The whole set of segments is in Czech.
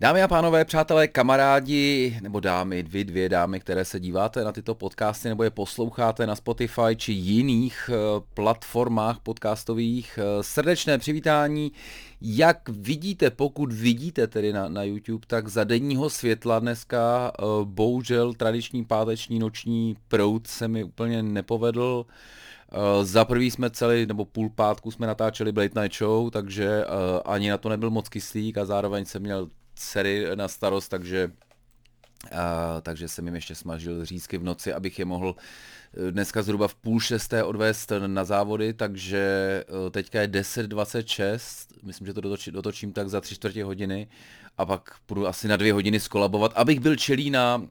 Dámy a pánové, přátelé, kamarádi, nebo dámy, vy dvě dámy, které se díváte na tyto podcasty nebo je posloucháte na Spotify či jiných eh, platformách podcastových, eh, srdečné přivítání. Jak vidíte, pokud vidíte tedy na, na YouTube, tak za denního světla dneska eh, bohužel tradiční páteční noční prout se mi úplně nepovedl. Za prvý jsme celý, nebo půl pátku jsme natáčeli Blade Night Show, takže ani na to nebyl moc kyslík a zároveň jsem měl dcery na starost, takže, a, takže jsem jim ještě smažil řízky v noci, abych je mohl e, dneska zhruba v půl šesté odvést na závody, takže e, teďka je 10.26, myslím, že to dotočím, dotočím tak za tři čtvrtě hodiny a pak půjdu asi na dvě hodiny skolabovat, abych byl čelý na uh,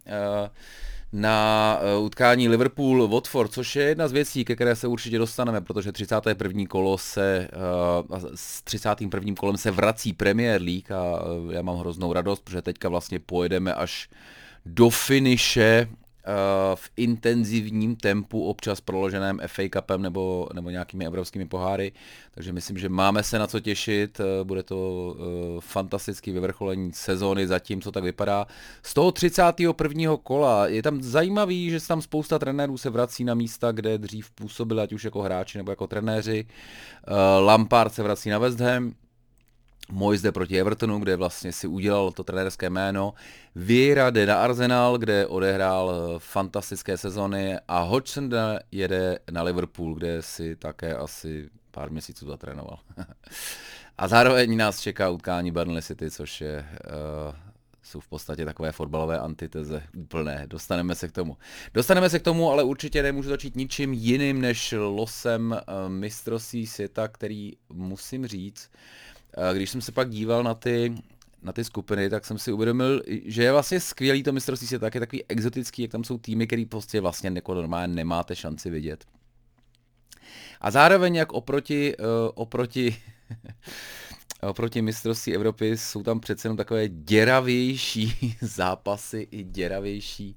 na eh, utkání Liverpool-Watford, což je jedna z věcí, ke které se určitě dostaneme, protože 31. kolo se, uh, s 31. kolem se vrací Premier League a eh, já mám hroznou radost, protože teďka vlastně pojedeme až do finiše Eh, v intenzivním tempu, občas proloženém FA Cupem nebo, nebo nějakými evropskými poháry, takže myslím, že máme se na co těšit, eh, bude to uh, fantastický vyvrcholení sezóny zatím, co tak vypadá. Z toho 31. kola je tam zajímavý, že tam spousta trenérů se vrací na místa, kde dřív působili, ať už jako hráči nebo jako trenéři. Lampard se vrací na West Ham, Moy zde proti Evertonu, kde vlastně si udělal to trenérské jméno. Vieira jde na Arsenal, kde odehrál eh, fantastické sezony a Hodgson jede na Liverpool, kde si také asi pár měsíců zatrénoval. a zároveň nás čeká utkání Burnley City, což je, uh, jsou v podstatě takové fotbalové antiteze úplné. Dostaneme se k tomu. Dostaneme se k tomu, ale určitě nemůžu začít ničím jiným než losem uh, mistrovství světa, který musím říct, když jsem se pak díval na ty, na ty skupiny, tak jsem si uvědomil, že je vlastně skvělý to mistrovství světa, tak je takový exotický, jak tam jsou týmy, který prostě vlastně jako normálně nemáte šanci vidět. A zároveň jak oproti, uh, oproti oproti mistrovství Evropy jsou tam přece jenom takové děravější zápasy i děravější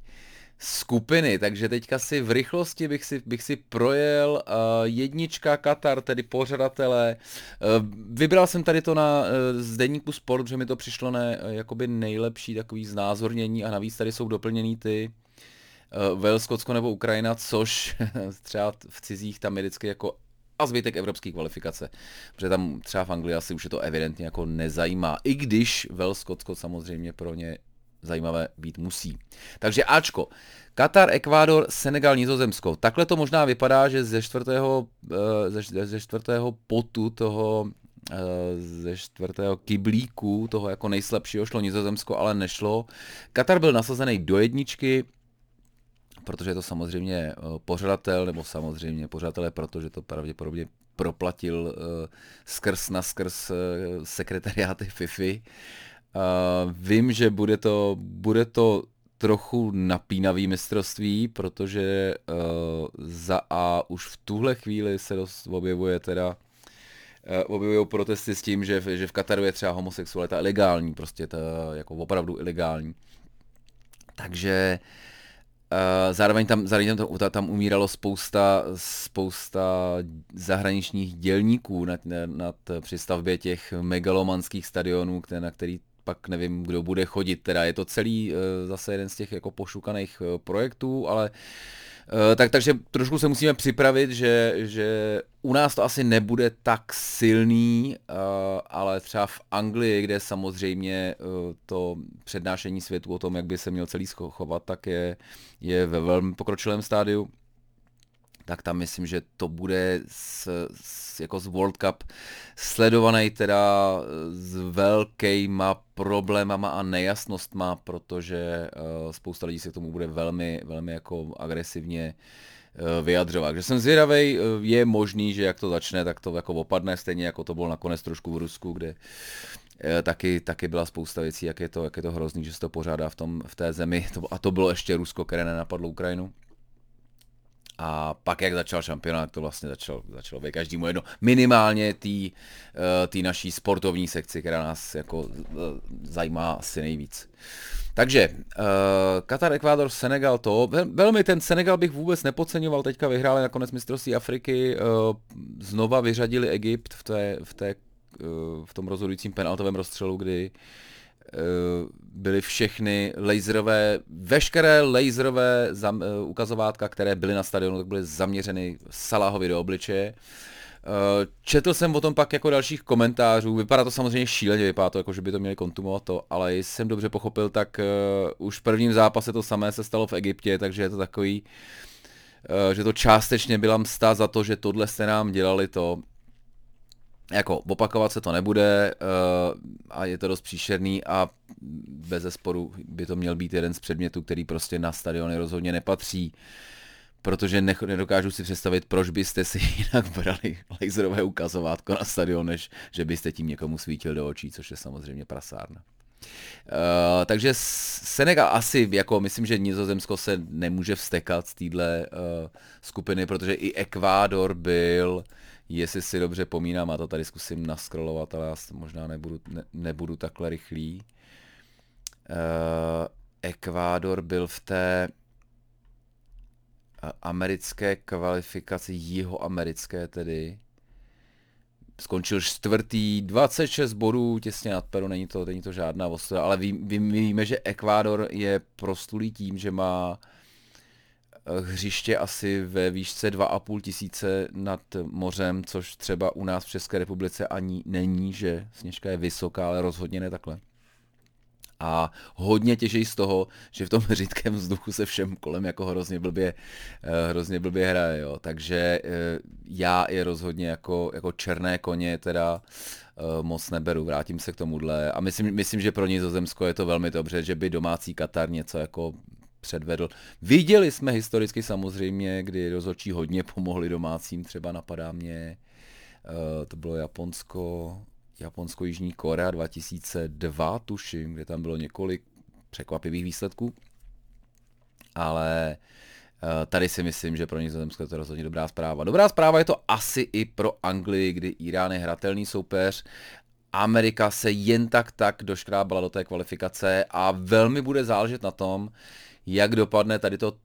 skupiny, takže teďka si v rychlosti bych si, bych si projel uh, jednička Katar, tedy pořadatele. Uh, vybral jsem tady to na uh, z deníku Sport, že mi to přišlo ne, uh, jakoby nejlepší takový znázornění a navíc tady jsou doplněný ty uh, Wales, Skotsko nebo Ukrajina, což třeba v cizích tam je vždycky jako a zbytek evropské kvalifikace. Protože tam třeba v Anglii asi už je to evidentně jako nezajímá. I když Wales, Skotsko samozřejmě pro ně zajímavé být musí. Takže Ačko. Katar, Ekvádor, Senegal, Nizozemsko. Takhle to možná vypadá, že ze čtvrtého, eh, ze, ze čtvrtého potu toho eh, ze čtvrtého kyblíku, toho jako nejslabšího šlo Nizozemsko, ale nešlo. Katar byl nasazený do jedničky, protože je to samozřejmě eh, pořadatel, nebo samozřejmě pořadatelé, protože to pravděpodobně proplatil skrz na skrz sekretariáty FIFI. Uh, vím, že bude to, bude to trochu napínavý mistrovství, protože uh, za A už v tuhle chvíli se dost objevuje teda uh, objevují protesty s tím, že, že v Kataru je třeba homosexualita ilegální, prostě to jako opravdu ilegální. Takže uh, zároveň tam, zároveň tam, tam umíralo spousta, spousta zahraničních dělníků nad, nad, při stavbě těch megalomanských stadionů, na který pak nevím, kdo bude chodit. Teda je to celý eh, zase jeden z těch jako pošukaných eh, projektů, ale eh, tak, takže trošku se musíme připravit, že, že u nás to asi nebude tak silný, ale třeba v Anglii, kde samozřejmě to přednášení světu o tom, jak by se měl celý chovat, tak je, je ve velmi pokročilém stádiu tak tam myslím, že to bude s, s, jako z World Cup sledovaný teda s velkýma problémama a nejasnostma, protože uh, spousta lidí se k tomu bude velmi, velmi jako agresivně uh, vyjadřovat. Takže jsem zvědavý, je možný, že jak to začne, tak to jako opadne, stejně jako to bylo nakonec trošku v Rusku, kde taky, taky byla spousta věcí, jak je to, jak je to hrozný, že se to pořádá v, tom, v té zemi. A to bylo ještě Rusko, které nenapadlo Ukrajinu. A pak, jak začal šampionát, to vlastně začalo, začalo být každému jedno. Minimálně té uh, naší sportovní sekci, která nás jako uh, zajímá asi nejvíc. Takže, uh, Katar, Ekvádor, Senegal, to, velmi ten Senegal bych vůbec nepodceňoval, teďka vyhráli nakonec mistrovství Afriky, uh, znova vyřadili Egypt v, té, v, té, uh, v tom rozhodujícím penaltovém rozstřelu, kdy byly všechny laserové, veškeré laserové zam, ukazovátka, které byly na stadionu, tak byly zaměřeny Salahovi do obličeje. Eh, četl jsem o tom pak jako dalších komentářů, vypadá to samozřejmě šíleně, vypadá to jako, že by to měli kontumovat to, ale jestli jsem dobře pochopil, tak uh, už v prvním zápase to samé se stalo v Egyptě, takže je to takový, že to částečně byla msta za to, že tohle jste nám dělali to, jako opakovat se to nebude uh, a je to dost příšerný a bez zesporu by to měl být jeden z předmětů, který prostě na stadiony rozhodně nepatří. Uh, protože nedokážu si představit, proč byste si jinak brali laserové ukazovátko na stadion, než že byste tím někomu svítil do očí, což je samozřejmě prasárna. Uh, takže Senegal asi, jako myslím, že Nizozemsko se nemůže vstekat z téhle uh, skupiny, protože i Ekvádor byl, jestli si dobře pomínám, a to tady zkusím naskrolovat, ale já možná nebudu, ne, nebudu takhle rychlý. Uh, Ekvádor byl v té americké kvalifikaci, jihoamerické tedy. Skončil čtvrtý, 26 bodů, těsně nad Peru, není to, není to žádná ostuda, ale ví, ví, my víme, že Ekvádor je prostulý tím, že má eh, hřiště asi ve výšce 2,5 tisíce nad mořem, což třeba u nás v České republice ani není, že Sněžka je vysoká, ale rozhodně ne takhle a hodně těžejí z toho, že v tom řídkém vzduchu se všem kolem jako hrozně blbě, eh, hrozně blbě hraje, jo. takže eh, já je rozhodně jako, jako černé koně teda eh, moc neberu, vrátím se k tomuhle a myslím, myslím, že pro Nizozemsko je to velmi dobře, že by domácí Katar něco jako předvedl. Viděli jsme historicky samozřejmě, kdy rozhodčí hodně pomohli domácím, třeba napadá mě, to bylo Japonsko, Japonsko-Jižní Korea 2002, tuším, kde tam bylo několik překvapivých výsledků. Ale eh, tady si myslím, že pro Nizozemsko je to rozhodně dobrá zpráva. Dobrá zpráva je to asi i pro Anglii, kdy Irán je hratelný soupeř. Amerika se jen tak tak doškrábala do té kvalifikace a velmi bude záležet na tom, jak dopadne tady to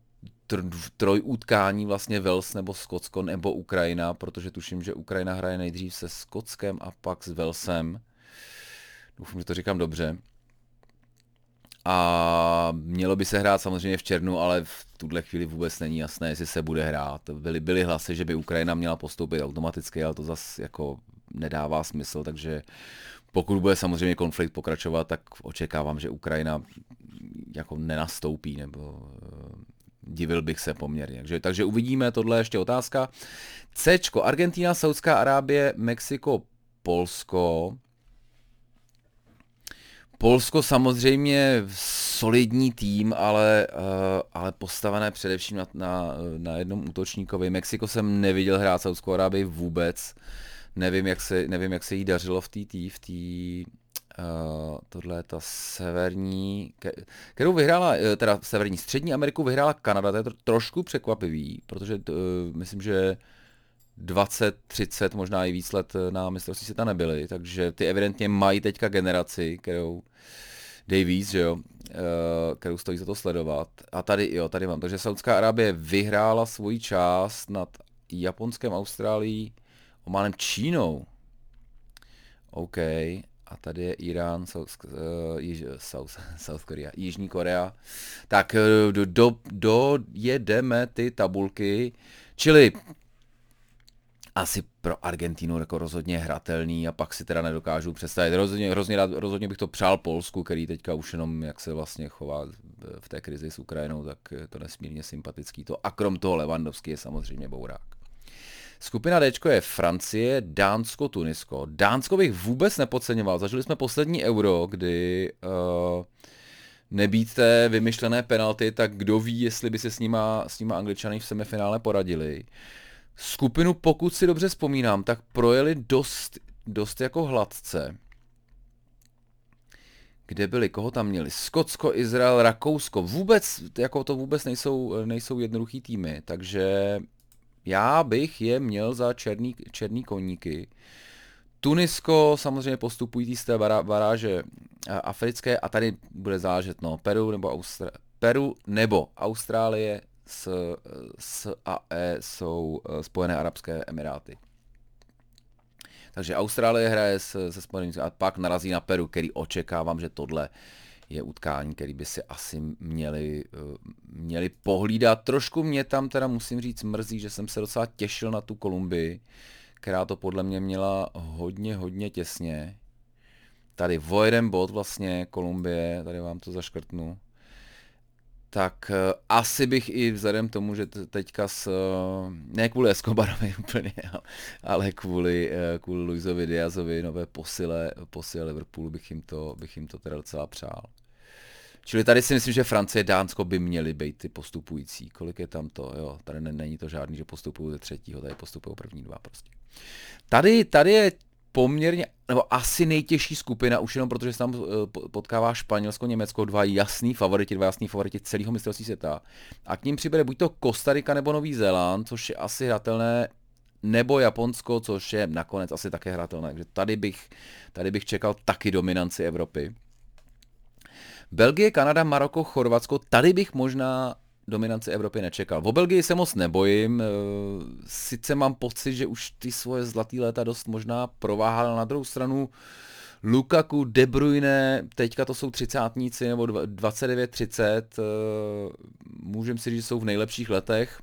trojutkání vlastně Wales nebo Skotsko nebo Ukrajina, protože tuším, že Ukrajina hraje nejdřív se Skotskem a pak s Walesem. Doufám, že to říkám dobře. A mělo by se hrát samozřejmě v červnu, ale v tuhle chvíli vůbec není jasné, jestli se bude hrát. Byly, byly hlasy, že by Ukrajina měla postoupit automaticky, ale to zase jako nedává smysl, takže pokud bude samozřejmě konflikt pokračovat, tak očekávám, že Ukrajina jako nenastoupí nebo divil bych se poměrně. Takže, takže uvidíme, tohle je ještě otázka. C, Argentina, Saudská Arábie, Mexiko, Polsko. Polsko samozřejmě solidní tým, ale, uh, ale postavené především na, na, na jednom útočníkovi. Mexiko jsem neviděl hrát Saudskou Arábii vůbec. Nevím, jak se, nevím, jak se jí dařilo v té v té Uh, tohle je ta severní, kterou vyhrála, eh, teda severní střední Ameriku vyhrála Kanada, to je trošku překvapivý, protože uh, myslím, že 20, 30, možná i víc let na mistrovství světa nebyly, takže ty evidentně mají teďka generaci, kterou Davies, že jo, kterou stojí za to sledovat. A tady, jo, tady mám. Takže Saudská Arábie vyhrála svoji část nad Japonskem, Austrálií, Ománem, Čínou. OK a tady je Irán, South, uh, Již, South, South Korea, Jižní Korea. Tak eh, do, do, dojedeme ty tabulky, čili asi pro Argentínu jako rozhodně hratelný a pak si teda nedokážu představit. Rozhodně, rozhodně, rozhodně bych to přál Polsku, který teďka už jenom jak se vlastně chová v té krizi s Ukrajinou, tak je to nesmírně sympatický. To a krom toho Levandovský je samozřejmě bourák. Skupina D je Francie, Dánsko, Tunisko. Dánsko bych vůbec nepodceňoval. Zažili jsme poslední euro, kdy uh, nebýt té vymyšlené penalty, tak kdo ví, jestli by se s nima, s nima angličany v semifinále poradili. Skupinu, pokud si dobře vzpomínám, tak projeli dost, dost jako hladce. Kde byli, koho tam měli? Skotsko, Izrael, Rakousko. Vůbec, jako to vůbec nejsou, nejsou jednoduchý týmy, takže já bych je měl za černý, černý koníky. Tunisko samozřejmě postupují z té baráže eh, africké a tady bude záležet no, Peru nebo, Austra- Peru nebo Austrálie s, s AE jsou eh, Spojené Arabské Emiráty. Takže Austrálie hraje se, se Spojenými a pak narazí na Peru, který očekávám, že tohle je utkání, který by si asi měli, eh, měli pohlídat. Trošku mě tam teda musím říct mrzí, že jsem se docela těšil na tu Kolumbii, která to podle mě měla hodně, hodně těsně. Tady Voidem bot vlastně, Kolumbie, tady vám to zaškrtnu tak uh, asi bych i vzhledem tomu, že teďka s, uh, ne kvůli Escobarovi úplně, ale kvůli, uh, kvůli Luisovi Diazovi, nové posile, posile Liverpoolu bych jim, to, bych jim to teda docela přál. Čili tady si myslím, že Francie, Dánsko by měly být ty postupující. Kolik je tam to? Jo, tady není to žádný, že postupují ze třetího, tady postupují první dva prostě. Tady, tady je poměrně, nebo asi nejtěžší skupina, už jenom protože se tam eh, potkává Španělsko, Německo, dva jasný favoriti, dva jasný favoriti celého mistrovství světa. A k ním přibude buď to Kostarika nebo Nový Zéland, což je asi hratelné, nebo Japonsko, což je nakonec asi také hratelné. Takže tady bych, tady bych čekal taky dominanci Evropy. Belgie, Kanada, Maroko, Chorvatsko, tady bych možná dominanci Evropy nečekal. O Belgii se moc nebojím, eh, sice mám pocit, že už ty svoje zlatý léta dost možná prováhal na druhou stranu. Lukaku, De Bruyne, teďka to jsou třicátníci nebo 29-30, eh, můžeme si říct, že jsou v nejlepších letech.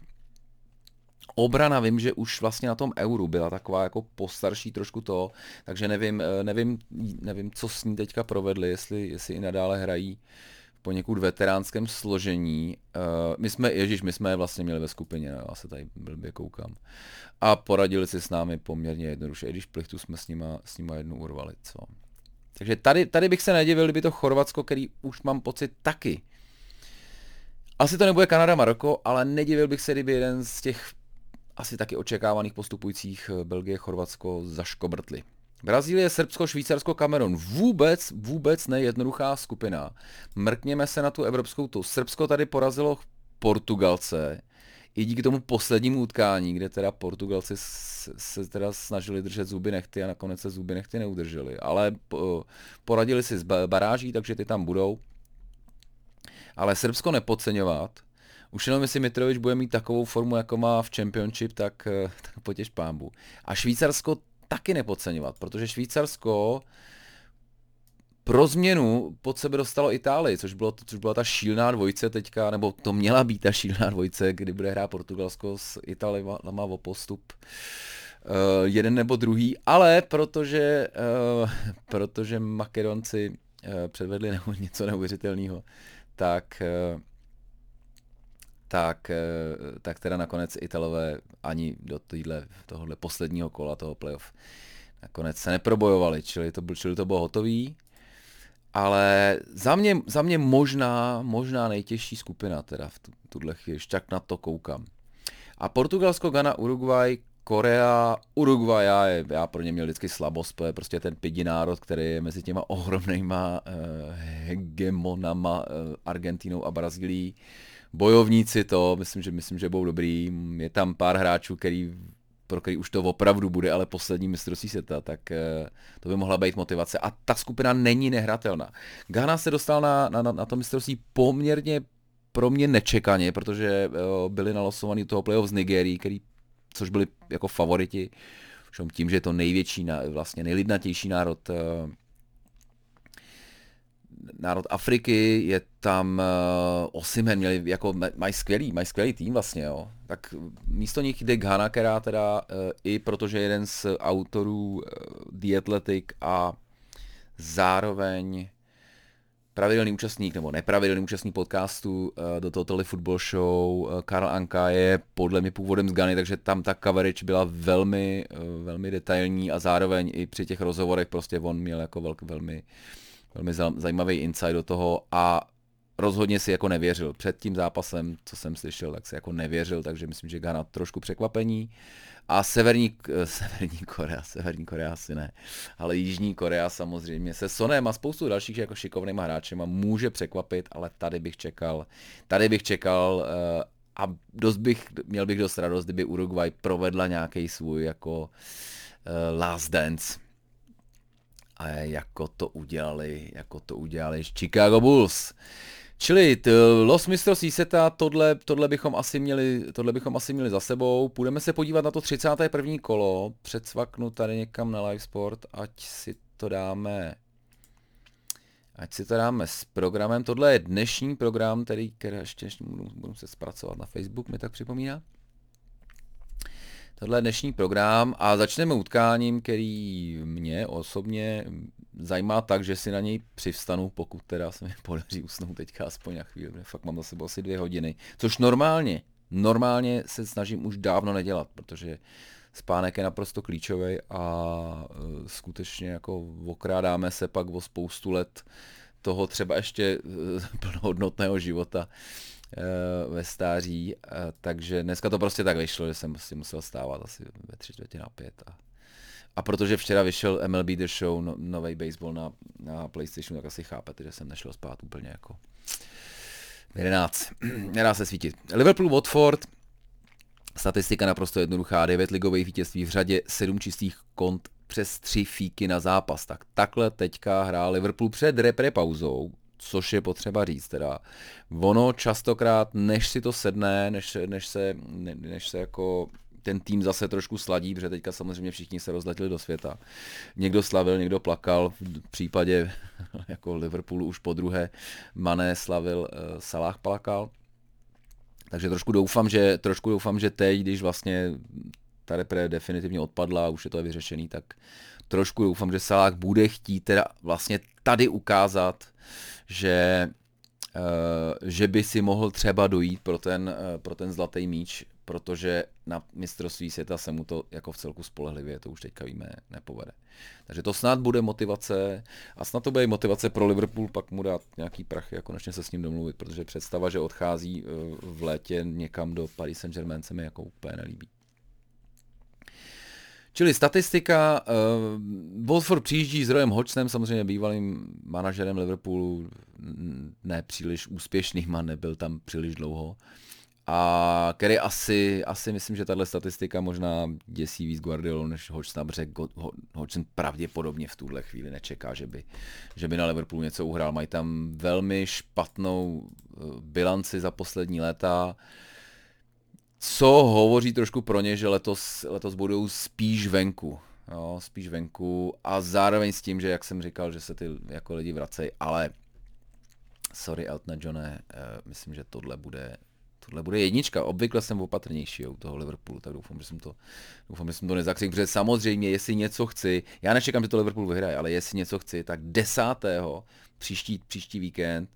Obrana vím, že už vlastně na tom euru byla taková jako postarší trošku to, takže nevím, eh, nevím, nevím co s ní teďka provedli, jestli, jestli i nadále hrají poněkud veteránském složení. Uh, my jsme, Ježíš, my jsme je vlastně měli ve skupině, já se tady blbě koukám. A poradili si s námi poměrně jednoduše, i když plichtu jsme s nima, s nima jednu urvali, co. Takže tady, tady bych se nedivil, kdyby to Chorvatsko, který už mám pocit taky. Asi to nebude Kanada, Maroko, ale nedivil bych se, kdyby jeden z těch asi taky očekávaných postupujících eh, Belgie, Chorvatsko zaškobrtli. Brazílie, Srbsko, Švýcarsko, Kamerun. Vůbec, vůbec nejednoduchá skupina. Mrkněme se na tu evropskou tu. Srbsko tady porazilo Portugalce, i díky tomu poslednímu utkání, kde teda Portugalci se teda snažili držet zuby nechty a nakonec se zuby nechty neudrželi. Ale poradili si z baráží, takže ty tam budou. Ale Srbsko nepodceňovat. Už jenom jestli Mitrovič bude mít takovou formu, jako má v Championship, tak, eh, tak potěž pámbu. A Švýcarsko taky nepodceňovat, protože Švýcarsko pro změnu pod sebe dostalo Itálii, což, bylo, což byla ta šílená dvojice teďka, nebo to měla být ta šílená dvojice, kdy bude hrát Portugalsko s Itálima o postup. Uh, jeden nebo druhý, ale protože, uh, protože Makedonci uh, předvedli něco neuvěřitelného, tak tak, eh, tak teda nakonec Italové ani do týhle, tohohle posledního kola toho playoff nakonec se neprobojovali, čili to, čili to bylo hotový. Ale za mě, za mě možná, možná nejtěžší skupina teda v tuhle chvíli, tak na to koukám. A Portugalsko, Ghana, Uruguay, Korea, Uruguay, já, je, já pro ně měl vždycky slabost, to je prostě ten pidi národ, který je mezi těma ohromnýma uh, hegemonama uh, Argentinou a Brazílií bojovníci to, myslím, že myslím, že budou dobrý. Je tam pár hráčů, který, pro který už to opravdu bude, ale poslední mistrovství světa, tak eh, to by mohla být motivace. A ta skupina není nehratelná. Ghana se dostal na, na, na to mistrovství poměrně pro mě nečekaně, protože eh, byli nalosovaní toho playoff z Nigerii, který, což byli jako favoriti, tím, že je to největší, vlastně nejlidnatější národ eh, národ Afriky, je tam uh, Osimen, měli, jako, mají skvělý, mají skvělý tým vlastně, jo. Tak místo nich jde Ghana, která teda uh, i protože jeden z autorů uh, The Athletic a zároveň pravidelný účastník nebo nepravidelný účastník podcastu uh, do toho Tele Football Show uh, Karl Anka je podle mě původem z Gany, takže tam ta coverage byla velmi, uh, velmi detailní a zároveň i při těch rozhovorech prostě on měl jako velk, velmi velmi zajímavý insight do toho a rozhodně si jako nevěřil. Před tím zápasem, co jsem slyšel, tak si jako nevěřil, takže myslím, že Ghana trošku překvapení. A Severní, Severní Korea, Severní Korea asi ne, ale Jižní Korea samozřejmě se Sonem a spoustu dalších jako šikovnýma hráčema může překvapit, ale tady bych čekal, tady bych čekal uh, a dost bych, měl bych dost radost, kdyby Uruguay provedla nějaký svůj jako uh, last dance a jako to udělali, jako to udělali Chicago Bulls. Čili los mistrovství světa, tohle, tohle, bychom asi měli, tohle bychom asi měli za sebou. Půjdeme se podívat na to 31. kolo, předsvaknu tady někam na live sport, ať si to dáme ať si to dáme s programem. Tohle je dnešní program, který, který ještě, ještě budu, budu se zpracovat na Facebook, mi tak připomíná. Tohle dnešní program a začneme utkáním, který mě osobně zajímá tak, že si na něj přivstanu, pokud teda se mi podaří usnout teďka aspoň na chvíli, fakt mám za sebou asi dvě hodiny, což normálně, normálně se snažím už dávno nedělat, protože spánek je naprosto klíčový a e, skutečně jako okrádáme se pak o spoustu let toho třeba ještě e, plnohodnotného života ve stáří, takže dneska to prostě tak vyšlo, že jsem si musel stávat asi ve tři čtvrtě na pět a a protože včera vyšel MLB The Show, no, nový baseball na, na PlayStationu, tak asi chápete, že jsem nešel spát úplně jako 11. Nedá se svítit. Liverpool Watford, statistika naprosto jednoduchá, 9 ligových vítězství v řadě, 7 čistých kont přes 3 fíky na zápas. Tak takhle teďka hrál Liverpool před repre pauzou, což je potřeba říct teda. Ono častokrát, než si to sedne, než, než, se, ne, než se jako ten tým zase trošku sladí, protože teďka samozřejmě všichni se rozletili do světa. Někdo slavil, někdo plakal, v případě jako Liverpoolu už po druhé Mané slavil, eh, Salah plakal. Takže trošku doufám, že, trošku doufám, že teď, když vlastně ta repre definitivně odpadla a už je to vyřešený, tak trošku doufám, že Salah bude chtít teda vlastně tady ukázat, že Uh, že by si mohl třeba dojít pro ten, uh, pro ten zlatý míč protože na mistrovství světa se mu to jako v celku spolehlivě, to už teďka víme, nepovede. Takže to snad bude motivace a snad to bude motivace pro Liverpool pak mu dát nějaký prach a konečně se s ním domluvit, protože představa, že odchází eh, v létě někam do Paris Saint-Germain se mi jako úplně nelíbí. Čili statistika, uh, Watford přijíždí s Royem Hodgsonem, samozřejmě bývalým manažerem Liverpoolu, ne příliš úspěšným a nebyl tam příliš dlouho. Uh, a který asi, asi myslím, že tahle statistika možná děsí víc Guardiolu než Hodgson, protože Hodgson pravděpodobně v tuhle chvíli nečeká, že by, že by na Liverpoolu něco uhrál. Mají tam velmi špatnou eh, bilanci za poslední léta, co hovoří trošku pro ně, že letos, letos budou spíš venku. Jo, spíš venku a zároveň s tím, že jak jsem říkal, že se ty jako lidi vracejí, ale sorry Elton Johne, eh, myslím, že tohle bude tohle bude jednička. Obvykle jsem opatrnější u toho Liverpoolu, tak doufám, že jsem to, doufám, že jsem to nezakřik, protože samozřejmě, jestli něco chci, já nečekám, že to Liverpool vyhraje, ale jestli něco chci, tak desátého příští, příští víkend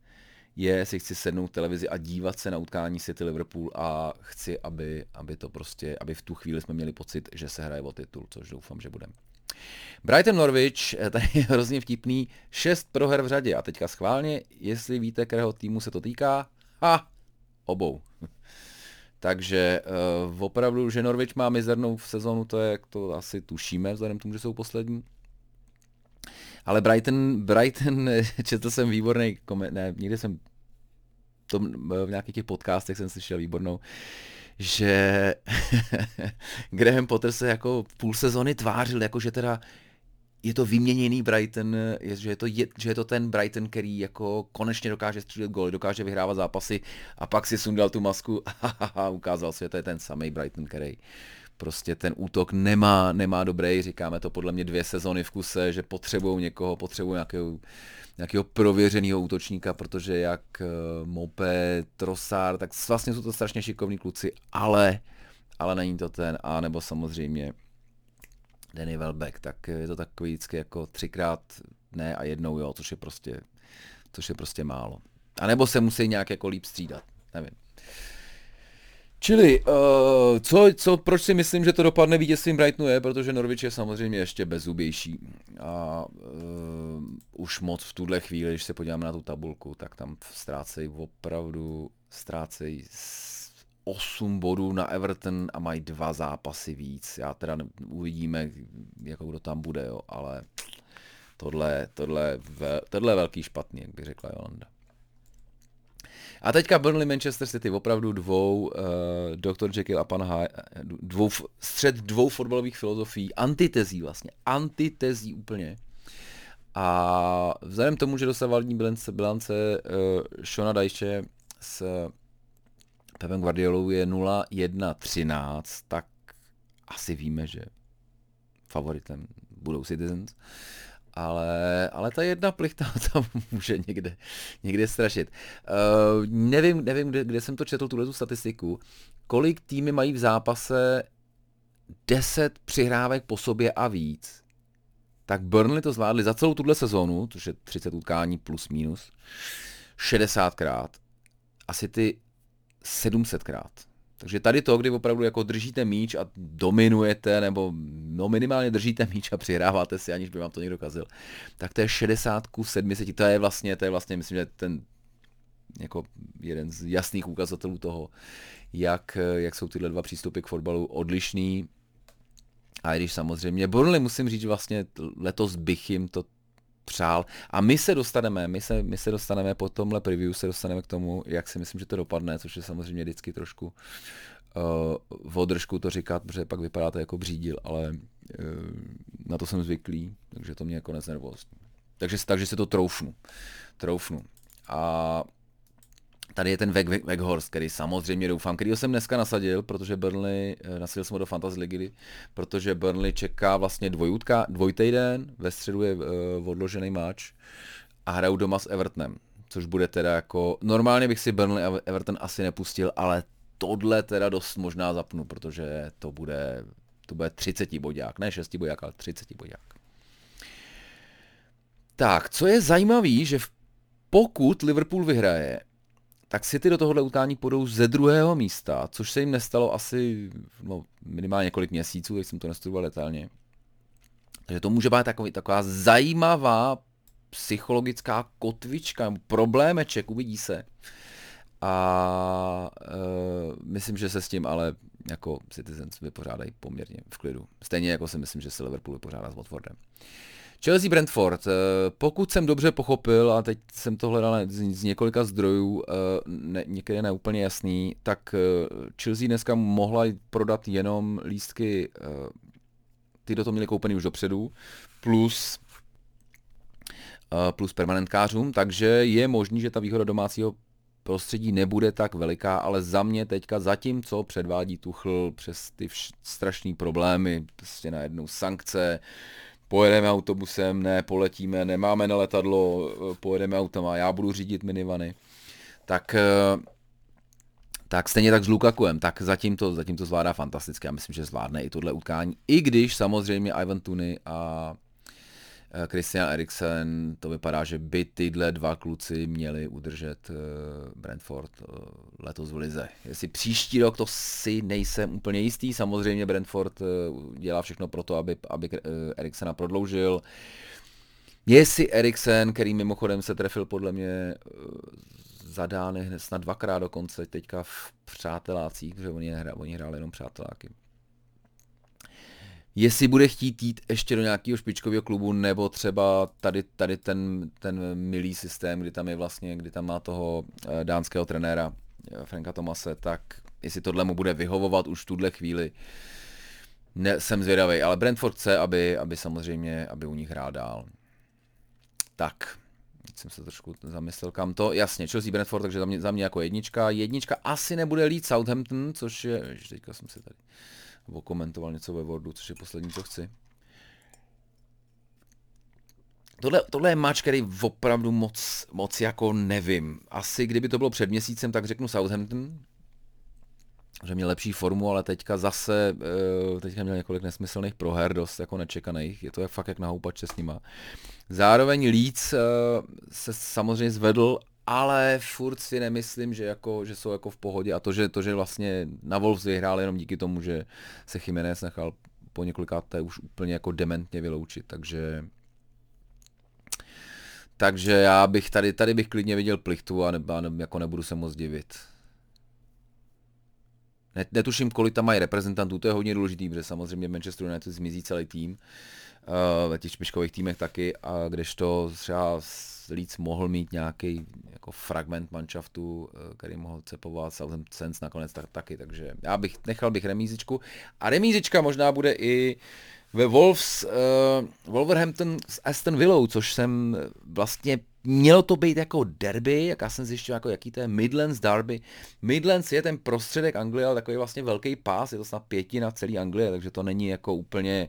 je, si chci sednout televizi a dívat se na utkání City Liverpool a chci, aby, aby to prostě, aby v tu chvíli jsme měli pocit, že se hraje o titul, což doufám, že budeme. Brighton Norwich, eh, tady je hrozně vtipný, šest proher v řadě a teďka schválně, jestli víte, kterého týmu se to týká, ha, obou. Takže uh, opravdu, že Norwich má mizernou v sezonu, to je, jak to asi tušíme, vzhledem k tomu, že jsou poslední. Ale Brighton, Brighton, četl jsem výborný koment, ne, někde jsem to, v nějakých těch podcastech jsem slyšel výbornou, že Graham Potter se jako půl sezony tvářil, jako že teda je to vyměněný Brighton, je, že, je to, je, že je to ten Brighton, který jako konečně dokáže střílet góly, dokáže vyhrávat zápasy a pak si sundal tu masku a ukázal se, že to je ten samý Brighton, který prostě ten útok nemá, nemá dobrý, říkáme to podle mě dvě sezony v kuse, že potřebují někoho, potřebují nějakého, nějakého prověřeného útočníka, protože jak uh, Mope, Trossard, tak vlastně jsou to strašně šikovní kluci, ale, ale není to ten, a nebo samozřejmě Danny Welbeck, tak je to takový vždycky jako třikrát ne a jednou jo, což je prostě, což je prostě málo. A nebo se musí nějak jako líp střídat, nevím. Čili, uh, co, co, proč si myslím, že to dopadne vítězstvím Brightonu je, protože Norwich je samozřejmě ještě bezubější a uh, už moc v tuhle chvíli, když se podíváme na tu tabulku, tak tam ztrácejí opravdu, ztrácejí 8 bodů na Everton a mají dva zápasy víc. Já teda uvidíme, jako kdo tam bude, jo, ale tohle, tohle, tohle je velký špatný, jak by řekla Jolanda. A teďka Burnley Manchester City, opravdu dvou, uh, Dr. Jekyll a pan Hyde, dvou, střed dvou fotbalových filozofií, antitezí vlastně, antitezí úplně. A vzhledem k tomu, že dosavadní bilance, bilance uh, Shona Dajče s Pepem Guardiolou je 0-1-13, tak asi víme, že favoritem budou Citizens. Ale, ale ta jedna plichta tam může někde, někde strašit. Uh, nevím, nevím kde, kde jsem to četl, tuhle tu statistiku. Kolik týmy mají v zápase 10 přihrávek po sobě a víc, tak Burnley to zvládli za celou tuhle sezónu, což je 30 utkání plus minus, 60krát. Asi ty 700krát. Takže tady to, kdy opravdu jako držíte míč a dominujete, nebo no minimálně držíte míč a přihráváte si, aniž by vám to někdo kazil, tak to je 60 ku 700, to je vlastně, to je vlastně, myslím, že ten jako jeden z jasných ukazatelů toho, jak, jak jsou tyhle dva přístupy k fotbalu odlišný. A i když samozřejmě Burnley musím říct, vlastně letos bych jim to přál. A my se dostaneme, my se, my se dostaneme po tomhle preview, se dostaneme k tomu, jak si myslím, že to dopadne, což je samozřejmě vždycky trošku uh, v održku to říkat, protože pak vypadáte jako břídil, ale uh, na to jsem zvyklý, takže to mě jako neznervozní. Takže, takže se to troufnu. Troufnu. A Tady je ten Weghorst, který samozřejmě doufám, který jsem dneska nasadil, protože Burnley, eh, nasadil jsem ho do Fantasy ligy, protože Burnley čeká vlastně dvojutka, dvojtejden, ve středu je uh, odložený máč a hrajou doma s Evertonem, což bude teda jako, normálně bych si Burnley a Everton asi nepustil, ale tohle teda dost možná zapnu, protože to bude, to bude 30 bodák, ne 6 bodák, ale 30 bodák. Tak, co je zajímavé, že pokud Liverpool vyhraje, tak City do tohohle utkání půjdou ze druhého místa, což se jim nestalo asi no, minimálně několik měsíců, když jsem to nestudoval detailně. Takže to může být takový, taková zajímavá psychologická kotvička, problémeček, uvidí se. A e, myslím, že se s tím ale jako Citizens vypořádají poměrně v klidu. Stejně jako si myslím, že se Liverpool vypořádá s Watfordem. Chelsea Brentford, eh, pokud jsem dobře pochopil, a teď jsem to hledal z, několika zdrojů, eh, ne, někde ne úplně jasný, tak eh, Chelsea dneska mohla prodat jenom lístky, ty do toho měli koupený už dopředu, plus plus permanentkářům, takže je možný, že ta výhoda domácího prostředí nebude tak veliká, ale za mě teďka zatím, co předvádí Tuchl přes ty vš- strašné problémy, prostě najednou sankce, pojedeme autobusem, ne, poletíme, nemáme na letadlo, pojedeme autama, já budu řídit minivany. Tak eh, tak stejně tak s Lukakuem, tak zatím to, zatím to zvládá fantasticky. Já myslím, že zvládne i tohle utkání. I když samozřejmě Ivan Tuny a Christian Eriksen, to vypadá, že by tyhle dva kluci měli udržet eh, Brentford eh, letos v lize. Jestli příští rok, to si nejsem úplně jistý. Samozřejmě Brentford dělá všechno pro to, aby, aby Eriksena prodloužil. Jestli Eriksen, který mimochodem se trefil podle mě zadány snad dvakrát dokonce, teďka v přátelácích, protože oni, hra, oni hráli jenom přáteláky jestli bude chtít jít ještě do nějakého špičkového klubu, nebo třeba tady, tady ten, ten milý systém, kdy tam je vlastně, kdy tam má toho eh, dánského trenéra eh, Franka Tomase, tak jestli tohle mu bude vyhovovat už v tuhle chvíli, ne, jsem zvědavý, ale Brentford chce, aby, aby samozřejmě, aby u nich hrál dál. Tak, jsem se trošku zamyslel, kam to. Jasně, Chelsea Brentford, takže za mě, za mě jako jednička. Jednička asi nebude lít Southampton, což je, teďka jsem si tady okomentoval něco ve Wordu, což je poslední, co chci. Tohle, tohle je match, který opravdu moc, moc jako nevím. Asi kdyby to bylo před měsícem, tak řeknu Southampton, že měl lepší formu, ale teďka zase, eh, teďka měl několik nesmyslných proher, dost jako nečekaných, je to jak fakt jak na houpače s nima. Zároveň Leeds eh, se samozřejmě zvedl ale furt si nemyslím, že, jako, že jsou jako v pohodě a to, že, to, že vlastně na Wolves vyhrál jenom díky tomu, že se Jiménez nechal po několikáté už úplně jako dementně vyloučit, takže takže já bych tady, tady bych klidně viděl plichtu a, ne, a ne, jako nebudu se moc divit. Netuším, kolik tam mají reprezentantů, to je hodně důležitý, protože samozřejmě Manchester United zmizí celý tým, uh, ve těch špičkových týmech taky, a kdežto třeba Leeds mohl mít nějaký jako fragment manšaftu, eh, který mohl cepovat Southampton nakonec tak, taky, takže já bych nechal bych remízičku. A remízička možná bude i ve Wolves, uh, Wolverhampton s Aston Villou, což jsem vlastně Mělo to být jako derby, jak já jsem zjišťoval, jako jaký to je Midlands derby. Midlands je ten prostředek Anglie, ale takový vlastně velký pás, je to snad pětina celý Anglie, takže to není jako úplně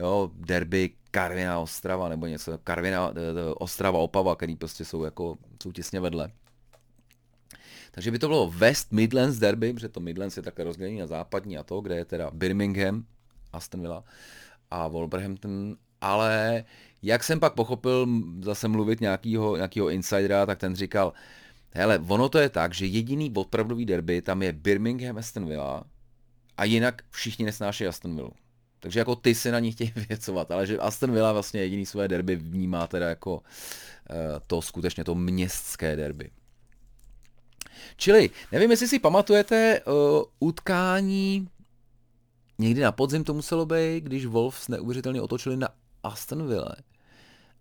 jo, derby Karvina Ostrava nebo něco, Karvina eh, Ostrava Opava, který prostě jsou jako, jsou těsně vedle. Takže by to bylo West Midlands derby, protože to Midlands je takhle rozdělený na západní a to, kde je teda Birmingham, Aston Villa a Wolverhampton, ale jak jsem pak pochopil zase mluvit nějakýho, nějakýho insidera, tak ten říkal, hele, ono to je tak, že jediný opravdový derby tam je Birmingham Aston Villa a jinak všichni nesnáší Aston Villa. Takže jako ty se na ní chtějí věcovat, ale že Aston Villa vlastně jediný své derby vnímá teda jako uh, to skutečně to městské derby. Čili, nevím, jestli si pamatujete uh, utkání, někdy na podzim to muselo být, když Wolves neuvěřitelně otočili na Aston Villa.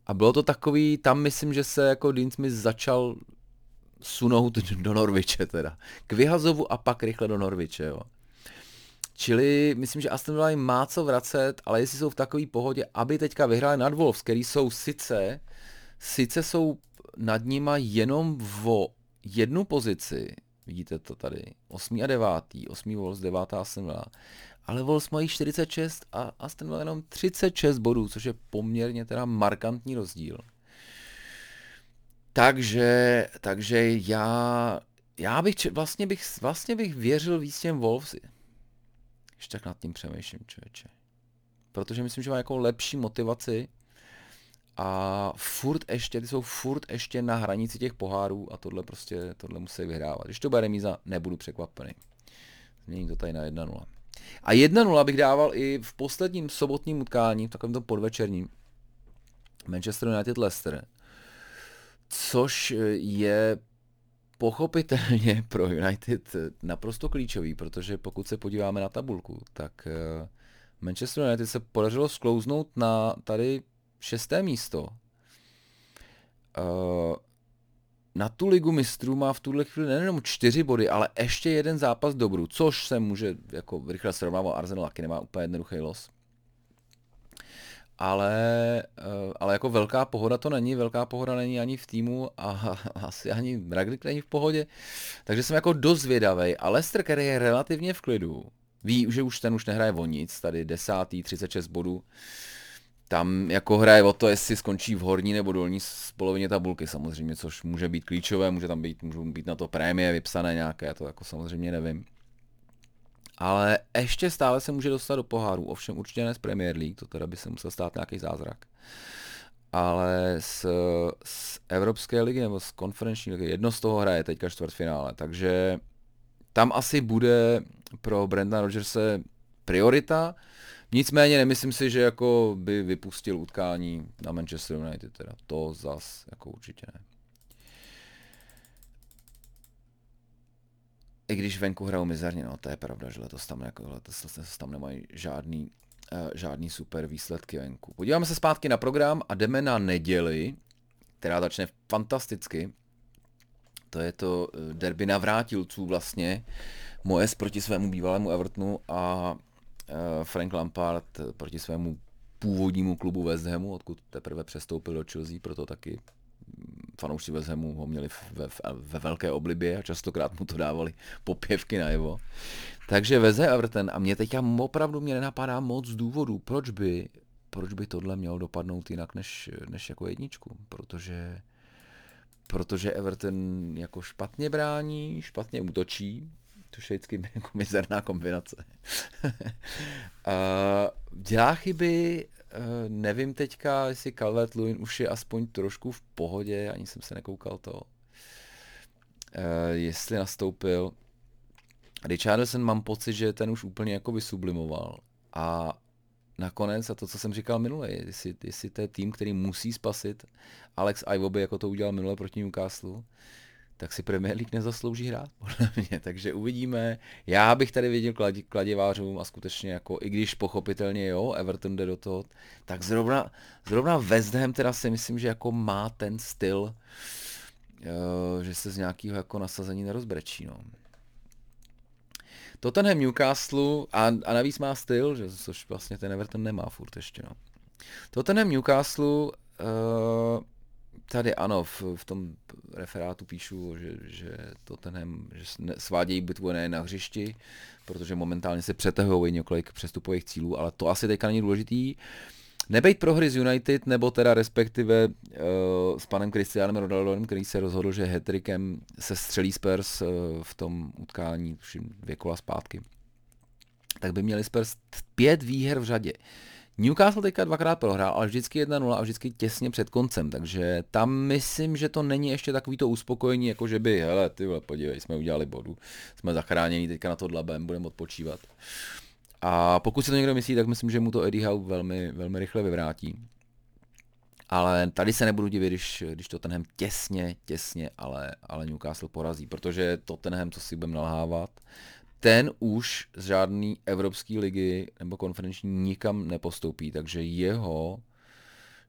A bylo to takový, tam myslím, že se jako Dean Smith začal sunout do Norviče teda. K vyhazovu a pak rychle do Norviče, jo. Čili myslím, že Aston Villa má co vracet, ale jestli jsou v takové pohodě, aby teďka vyhráli nad Wolves, který jsou sice, sice jsou nad nima jenom o jednu pozici, vidíte to tady, 8. a 9. 8. Wolves, 9. Aston Villa, ale Wolves mají 46 a Aston Villa jenom 36 bodů, což je poměrně teda markantní rozdíl. Takže, takže já, já bych, vlastně bych, vlastně bych věřil víc těm Wolves. Ještě tak nad tím přemýšlím, člověče. Protože myslím, že má jako lepší motivaci a furt ještě, ty jsou furt ještě na hranici těch pohárů a tohle prostě, tohle musí vyhrávat. Když to bude remíza, nebudu překvapený. Změní to tady na 1-0. A 1-0 bych dával i v posledním sobotním utkání, v takovém tom podvečerním, Manchester United Leicester, což je pochopitelně pro United naprosto klíčový, protože pokud se podíváme na tabulku, tak eh, Manchester United se podařilo sklouznout na tady šesté místo. Eh, na tu ligu mistrů má v tuhle chvíli nejenom čtyři body, ale ještě jeden zápas dobrů, což se může jako rychle srovnávat. Arsenal taky nemá úplně jednoduchý los. Ale, eh, ale jako velká pohoda to není, velká pohoda není ani v týmu a asi ani Ragnik není v pohodě. Takže jsem jako dost zvědavý. A Lester, který je relativně v klidu, ví, že už ten už nehraje o nic, tady desátý, 36 bodů, tam jako hraje o to, jestli skončí v horní nebo dolní polovině tabulky samozřejmě, což může být klíčové, může tam být, můžou být na to prémie vypsané nějaké, to jako samozřejmě nevím. Ale ještě stále se může dostat do poháru, ovšem určitě ne z Premier League, to teda by se musel stát nějaký zázrak. Ale z, z Evropské ligy nebo z konferenční ligy, jedno z toho hraje teďka čtvrtfinále, takže tam asi bude pro Brenda Rodgerse priorita, Nicméně nemyslím si, že jako by vypustil utkání na Manchester United, teda to zas jako určitě ne. I když venku hrajou mizerně, no to je pravda, že letos tam, jako, letos, letos tam nemají žádný, uh, žádný super výsledky venku. Podíváme se zpátky na program a jdeme na neděli, která začne fantasticky. To je to eh, derby navrátilců vlastně. Mojes proti svému bývalému Evertonu a Eh, Frank Lampard proti svému původnímu klubu West Hamu, odkud teprve přestoupil do Chelsea, proto taky fanoušci Hamu ho měli ve, ve velké oblibě a častokrát mu to dávali popěvky najevo. Takže veze Everton a mě teďka opravdu mě nenapadá moc důvodů, proč by, proč by tohle mělo dopadnout jinak než, než jako jedničku, protože protože Everton jako špatně brání, špatně útočí, to je vždycky jako mizerná kombinace. dělá chyby, nevím teďka, jestli Calvert Lewin už je aspoň trošku v pohodě, ani jsem se nekoukal to, e, jestli nastoupil. Richardson mám pocit, že ten už úplně jako vysublimoval. A nakonec, a to, co jsem říkal minule, jestli, jestli to je tým, který musí spasit Alex Ivoby, jako to udělal minule proti Newcastle, tak si Premier League nezaslouží hrát, podle mě. Takže uvidíme. Já bych tady viděl kladě, kladěvářům a skutečně jako, i když pochopitelně jo, Everton jde do toho, tak zrovna, zrovna West Ham teda si myslím, že jako má ten styl, uh, že se z nějakého jako nasazení nerozbrečí, no. Tottenham Newcastle a, a navíc má styl, že, což vlastně ten Everton nemá furt ještě. No. Tottenham Newcastle, uh, tady ano, v, v tom referátu píšu, že, že Tottenham že svádějí bitvu nejen na hřišti, protože momentálně se přetahují několik přestupových cílů, ale to asi teďka není důležitý. Nebejt prohry z United, nebo teda respektive uh, s panem Cristianem Ronaldem, který se rozhodl, že hetrikem se střelí Spurs uh, v tom utkání, tuším dvě kola zpátky, tak by měli Spurs pět výher v řadě. Newcastle teďka dvakrát prohrál, ale vždycky 1-0 a vždycky těsně před koncem, takže tam myslím, že to není ještě takový to uspokojení, jako že by, hele, ty vole, podívej, jsme udělali bodu, jsme zachráněni teďka na to dlabem, budeme odpočívat. A pokud si to někdo myslí, tak myslím, že mu to Eddie Howe velmi, velmi rychle vyvrátí. Ale tady se nebudu divit, když, když Tottenham těsně, těsně, ale, ale Newcastle porazí, protože Tottenham, co si budeme nalhávat, ten už z žádný evropské ligy nebo konferenční nikam nepostoupí, takže jeho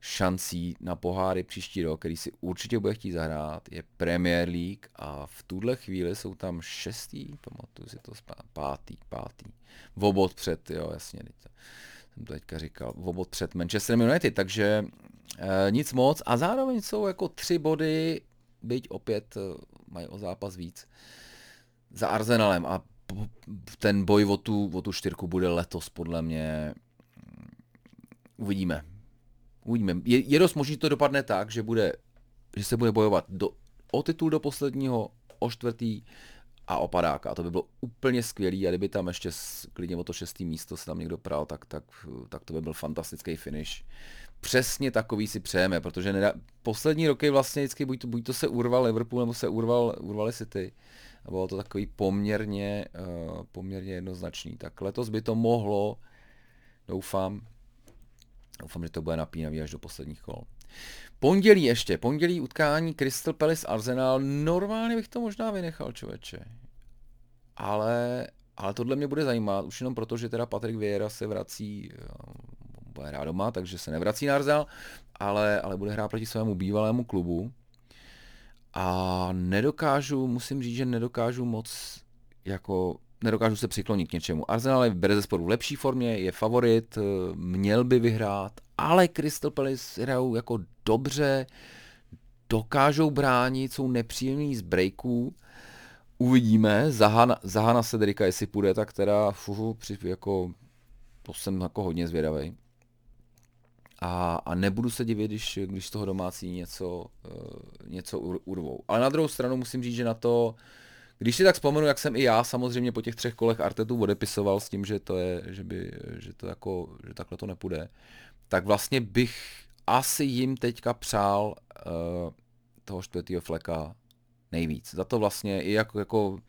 šancí na poháry příští rok, který si určitě bude chtít zahrát, je Premier League a v tuhle chvíli jsou tam šestý, pamatuju si to, pátý, pátý, vobot před, jo, jasně, jsem to teďka říkal, vobot před Manchester United, takže e, nic moc a zároveň jsou jako tři body, byť opět e, mají o zápas víc, za Arsenalem a ten boj o tu, o tu čtyřku bude letos podle mě, uvidíme. Uvidíme. Je, je dost možný, že to dopadne tak, že, bude, že se bude bojovat do, o titul do posledního, o čtvrtý a o padáka. A to by bylo úplně skvělý a kdyby tam ještě klidně o to šestý místo se tam někdo pral, tak, tak, tak to by byl fantastický finish. Přesně takový si přejeme, protože nedá, poslední roky vlastně vždycky buď to, buď to se urval Liverpool, nebo se urval, urvali City a bylo to takový poměrně, uh, poměrně jednoznačný. Tak letos by to mohlo, doufám, doufám, že to bude napínavý až do posledních kol. Pondělí ještě, pondělí utkání Crystal Palace Arsenal, normálně bych to možná vynechal, člověče. Ale, ale tohle mě bude zajímat, už jenom proto, že teda Patrik Vieira se vrací, eh, bude hrát doma, takže se nevrací na Arsenal, ale, ale bude hrát proti svému bývalému klubu. A nedokážu, musím říct, že nedokážu moc jako nedokážu se přiklonit k něčemu. Arsenal je bere sporu v lepší formě, je favorit, eh, měl by vyhrát, ale Crystal Palace hrajou jako dobře, dokážou bránit, jsou nepříjemný z breaků. Uvidíme, Zahana, Zahana Cedrika, jestli půjde, tak teda fuhu, při, jako, to jsem jako hodně zvědavý. A, a nebudu se divit, když, když toho domácí něco, uh, něco urvou. Ale na druhou stranu musím říct, že na to, když si tak vzpomenu, jak jsem i já samozřejmě po těch třech kolech Artetu odepisoval s tím, že to je, že by, že to jako, že takhle to nepůjde, tak vlastně bych asi jim teďka přál uh, toho čtvrtého fleka nejvíc. Za to vlastně i jako, jako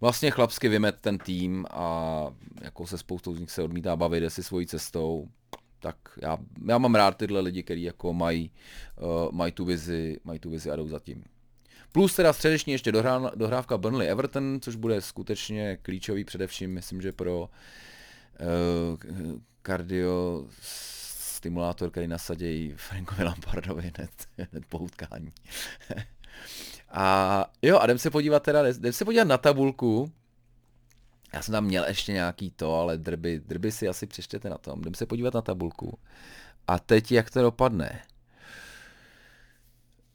vlastně chlapsky vymet ten tým a jako se spoustou z nich se odmítá bavit, jde si svojí cestou tak já, já mám rád tyhle lidi, kteří jako mají, uh, mají, tu vizi, mají tu vizi a jdou za tím. Plus teda středeční ještě dohrá, dohrávka Burnley Everton, což bude skutečně klíčový především, myslím, že pro uh, stimulátor, který nasadějí Frankovi Lampardovi hned, hned po utkání. a jo, a jdem se podívat teda, jdem se podívat na tabulku, já jsem tam měl ještě nějaký to, ale drby, drby si asi přečtěte na tom. Jdem se podívat na tabulku. A teď jak to dopadne.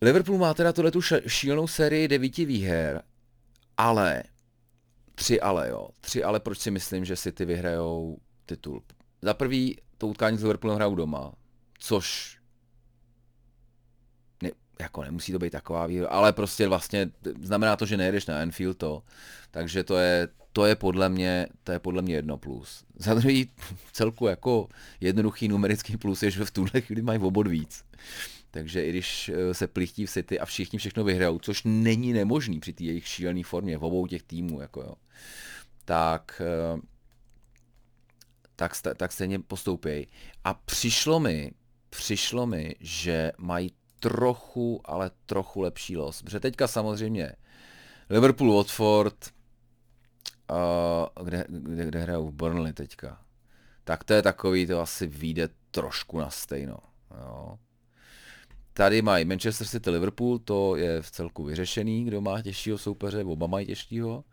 Liverpool má teda tuhle tu šílenou sérii devíti výher, ale, tři ale jo, tři ale proč si myslím, že City vyhrajou titul. Za prvý to utkání s Liverpoolem hrajou doma, což ne, jako nemusí to být taková výhra, ale prostě vlastně znamená to, že nejedeš na Anfield to, takže to je, to je podle mě, to je podle mě jedno plus. Za druhý celku jako jednoduchý numerický plus je, že v tuhle chvíli mají obod víc. Takže i když eh, se plichtí v City a všichni všechno vyhrajou, což není nemožný při té jejich šílené formě v obou těch týmů, jako jo, tak, eh, tak, tak stejně postoupí. A přišlo mi, přišlo mi, že mají trochu, ale trochu lepší los. Protože teďka samozřejmě Liverpool, Watford, kde, kde, kde hrajou v Burnley teďka, tak to je takový, to asi vyjde trošku na stejno. Jo. Tady mají Manchester City Liverpool, to je v celku vyřešený, kdo má těžšího soupeře, oba mají těžšího.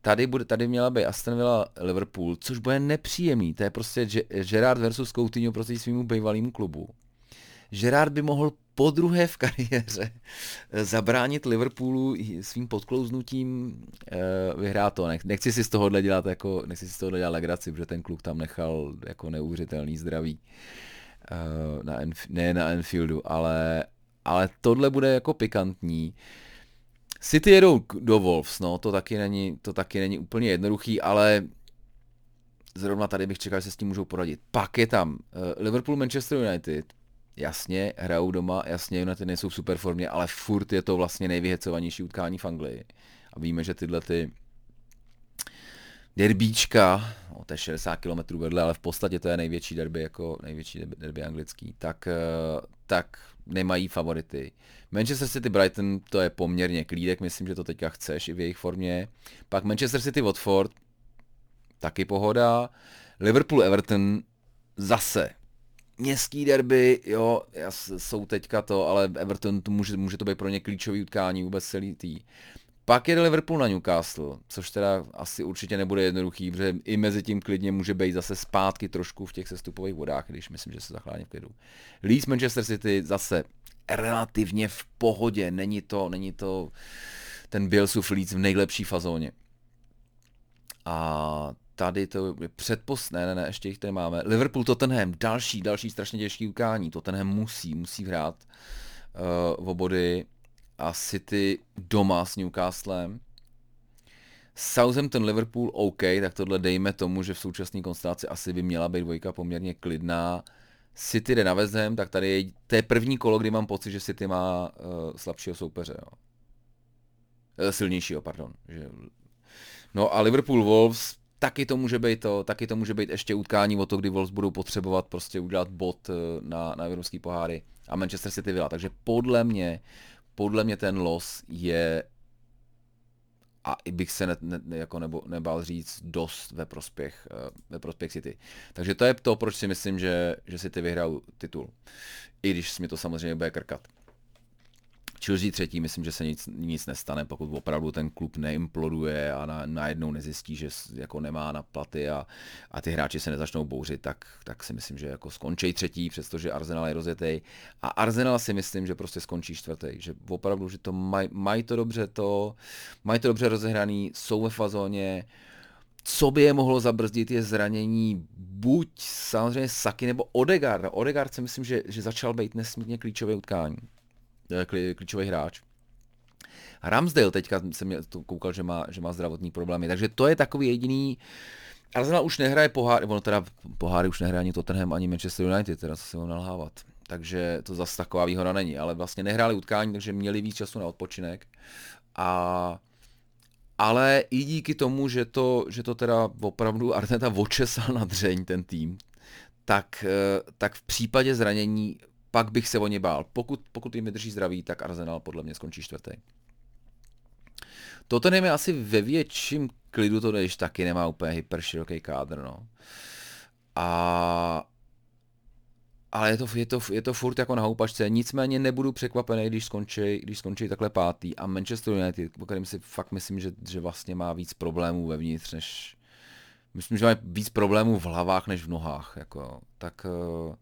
tady, bude, tady měla být Aston Villa Liverpool, což bude nepříjemný. To je prostě Gerard versus Coutinho proti svýmu bývalému klubu. Gerard by mohl po druhé v kariéře zabránit Liverpoolu svým podklouznutím uh, vyhrát to. Nechci si z tohohle dělat jako, nechci si z tohohle dělat legraci, protože ten kluk tam nechal jako neuvěřitelný zdraví. Uh, na Enf- ne na Enfieldu, ale, ale tohle bude jako pikantní. City jedou do Wolves, no, to taky není, to taky není úplně jednoduchý, ale zrovna tady bych čekal, že se s tím můžou poradit. Pak je tam Liverpool Manchester United, jasně, hrajou doma, jasně, United nejsou v super formě, ale furt je to vlastně nejvyhecovanější utkání v Anglii. A víme, že tyhle ty derbíčka, no, to je 60 km vedle, ale v podstatě to je největší derby, jako největší derby anglický, tak, eh, tak nemají favority. Manchester City Brighton to je poměrně klídek, myslím, že to teďka chceš i v jejich formě. Pak Manchester City Watford, taky pohoda. Liverpool Everton zase městský derby, jo, jsou teďka to, ale Everton to může, může to být pro ně klíčový utkání vůbec celý tý. Pak jede Liverpool na Newcastle, což teda asi určitě nebude jednoduchý, protože i mezi tím klidně může být zase zpátky trošku v těch sestupových vodách, když myslím, že se zachrání v klidu. Leeds Manchester City zase relativně v pohodě, není to, není to ten Bielsův Leeds v nejlepší fazóně. A tady to je předpost, ne, ne, ne, ještě jich tady máme. Liverpool, Tottenham, další, další strašně těžký ukání. Tottenham musí, musí hrát uh, o body a City doma s Newcastlem. Southampton, Liverpool, OK, tak tohle dejme tomu, že v současné konstelaci asi by měla být dvojka poměrně klidná. City jde na vezem, tak tady je, to je první kolo, kdy mám pocit, že City má uh, slabšího soupeře. Jo. Uh, silnějšího, pardon. Že... No a Liverpool Wolves, taky to může být to, taky to může být ještě utkání o to, kdy Wolves budou potřebovat prostě udělat bod uh, na, na evropský poháry a Manchester City Villa. Takže podle mě, podle mě ten los je a i bych se ne, ne, jako nebo, nebál říct dost ve prospěch, uh, ve prospěch City. Takže to je to, proč si myslím, že, že City vyhrál titul. I když mi to samozřejmě bude krkat. Chelsea třetí, myslím, že se nic, nic nestane, pokud opravdu ten klub neimploduje a na, najednou nezjistí, že jako nemá na platy a, a ty hráči se nezačnou bouřit, tak, tak si myslím, že jako skončí třetí, přestože Arsenal je rozjetý. A Arsenal si myslím, že prostě skončí čtvrtý, že opravdu, že to mají maj to dobře to, mají to dobře rozehraný, jsou ve fazóně, co by je mohlo zabrzdit, je zranění buď samozřejmě Saky nebo Odegaard. Odegaard si myslím, že, že začal být nesmírně klíčové utkání. Eh, klíčový hráč. Ramsdale teďka jsem to koukal, že má, že má zdravotní problémy, takže to je takový jediný, Arsenal už nehraje poháry, ono teda poháry už nehraje ani Tottenham, ani Manchester United, teda se ho nalhávat. Takže to zase taková výhoda není, ale vlastně nehráli utkání, takže měli víc času na odpočinek. A ale i díky tomu, že to, že to teda opravdu Arteta očesal na dřeň ten tým, tak, eh, tak v případě zranění pak bych se o ně bál. Pokud, pokud jim vydrží zdraví, tak Arsenal podle mě skončí čtvrtý. Tottenham je asi ve větším klidu to, když taky nemá úplně hyper široký kádr, no. A ale je to, je, to, je to furt jako na houpačce, nicméně nebudu překvapený, když skončí, když skončí takhle pátý a Manchester United, po kterém si fakt myslím, že, že vlastně má víc problémů vevnitř, než myslím, že má víc problémů v hlavách, než v nohách, jako, tak uh,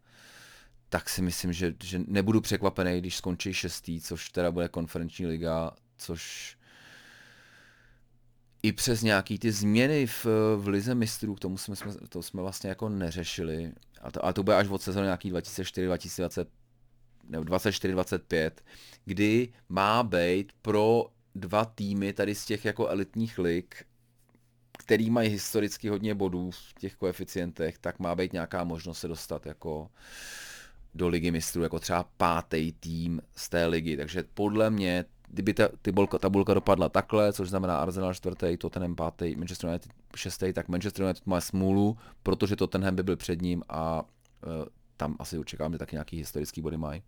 tak si myslím, že, že nebudu překvapený, když skončí šestý, což teda bude konferenční liga, což i přes nějaký ty změny v, v lize mistrů, k tomu jsme, to jsme vlastně jako neřešili, a to, a to bude až od sezóny nějaký 2004-2020, nebo 24-25, kdy má být pro dva týmy tady z těch jako elitních lig, který mají historicky hodně bodů v těch koeficientech, tak má být nějaká možnost se dostat jako do ligy mistrů jako třeba pátý tým z té ligy. Takže podle mě, kdyby ta tabulka, tabulka dopadla takhle, což znamená Arsenal čtvrtý, Tottenham pátý, Manchester United šestý, tak Manchester United má smůlu, protože Tottenham by byl před ním a uh, tam asi očekávám, že taky nějaký historický body mají.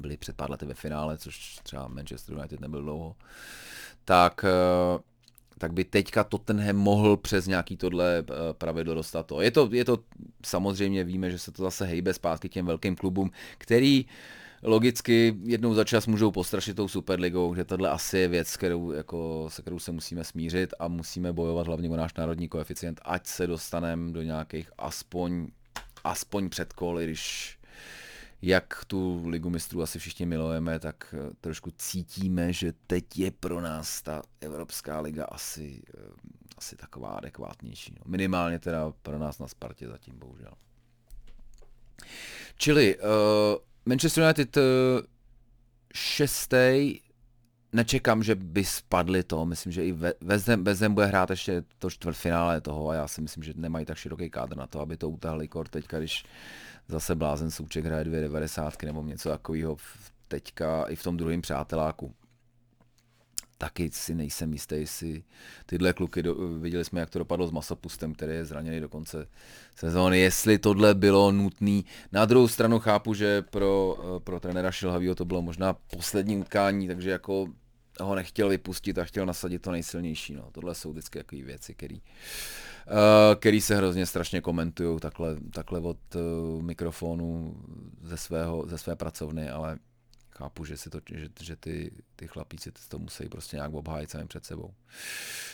Byli před pár lety ve finále, což třeba Manchester United nebyl dlouho. Tak uh, tak by teďka Tottenham mohl přes nějaký tohle eh, pravidlo dostat to. Je to, je to samozřejmě víme, že se to zase hejbe zpátky těm velkým klubům, který logicky jednou za čas můžou postrašit tou Superligou, že tohle asi je věc, kterou, jako, se kterou se musíme smířit a musíme bojovat hlavně o náš národní koeficient, ať se dostaneme do nějakých aspoň, aspoň předkol, když jak tu ligu mistrů asi všichni milujeme, tak eh, trošku cítíme, že teď je pro nás ta Evropská liga asi, eh, asi taková adekvátnější. No. Minimálně teda pro nás na Spartě zatím, bohužel. Čili uh, Manchester United uh, šestý, nečekám, že by spadli to, myslím, že i West Ham bude hrát ještě to čtvrtfinále toho a já si myslím, že nemají tak široký kádr na to, aby to utáhli kor teďka, když zase blázen Souček hraje dvě devadesátky nebo něco takového teďka i v tom druhém přáteláku. Taky si nejsem jistý, jestli tyhle kluky, do, viděli jsme, jak to dopadlo s Masopustem, který je zraněný do konce sezóny, jestli tohle bylo nutné. Na druhou stranu chápu, že pro, pro trenéra Šilhavýho to bylo možná poslední utkání, takže jako ho nechtěl vypustit a chtěl nasadit to nejsilnější. No. Tohle jsou vždycky takové věci, které Eh, který se hrozně strašně komentují takhle, takhle od uh, mikrofonu ze, svého, ze své pracovny, ale chápu, že, si to, že, že ty, ty chlapíci to musí prostě nějak obhájit sami před sebou.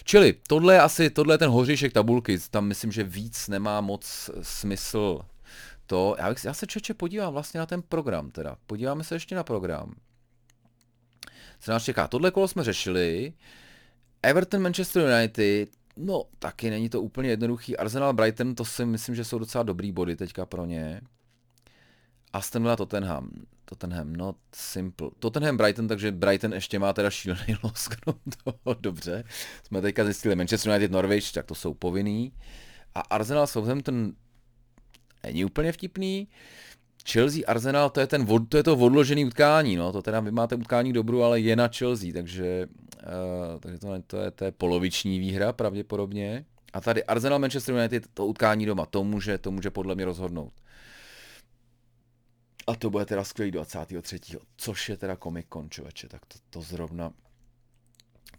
Čili tohle je asi, tohle je ten hoříšek tabulky, tam myslím, že víc nemá moc smysl to, já, já se čeče podívám vlastně na ten program teda, podíváme se ještě na program. Co nás čeká? Tohle kolo jsme řešili, Everton Manchester United, No, taky není to úplně jednoduchý. Arsenal Brighton, to si myslím, že jsou docela dobrý body teďka pro ně. Aston Villa Tottenham. Tottenham, not simple. Tottenham Brighton, takže Brighton ještě má teda šílený los, toho. Dobře. Jsme teďka zjistili Manchester United Norwich, tak to jsou povinný. A Arsenal Southampton není úplně vtipný. Chelsea Arsenal, to je, ten, to je to odložený utkání, no, to teda vy máte utkání dobru, ale je na Chelsea, takže, uh, takže to, to, je, to je poloviční výhra pravděpodobně. A tady Arsenal Manchester United, to utkání doma, to může, to může podle mě rozhodnout. A to bude teda skvělý 23. Což je teda Comic Con, člověče, tak to, to zrovna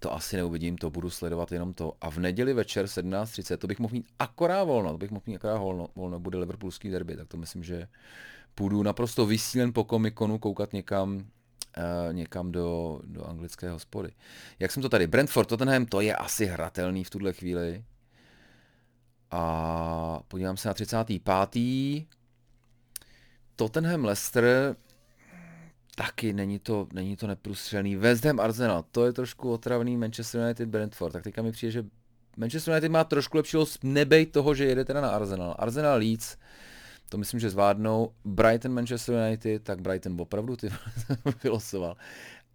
to asi neuvidím, to budu sledovat jenom to. A v neděli večer 17.30, to bych mohl mít akorát volno, to bych mohl mít akorát volno, volno bude Liverpoolský derby, tak to myslím, že půjdu naprosto vysílen po komikonu koukat někam, uh, někam do, do anglické hospody. Jak jsem to tady? Brentford, Tottenham, to je asi hratelný v tuhle chvíli. A podívám se na 35. Tottenham Leicester, taky není to, není to neprůstřelný. West Ham Arsenal, to je trošku otravný Manchester United Brentford. Tak teďka mi přijde, že Manchester United má trošku lepší nebej toho, že jede teda na Arsenal. Arsenal Leeds, to myslím, že zvládnou. Brighton, Manchester United, tak Brighton opravdu ty vylosoval.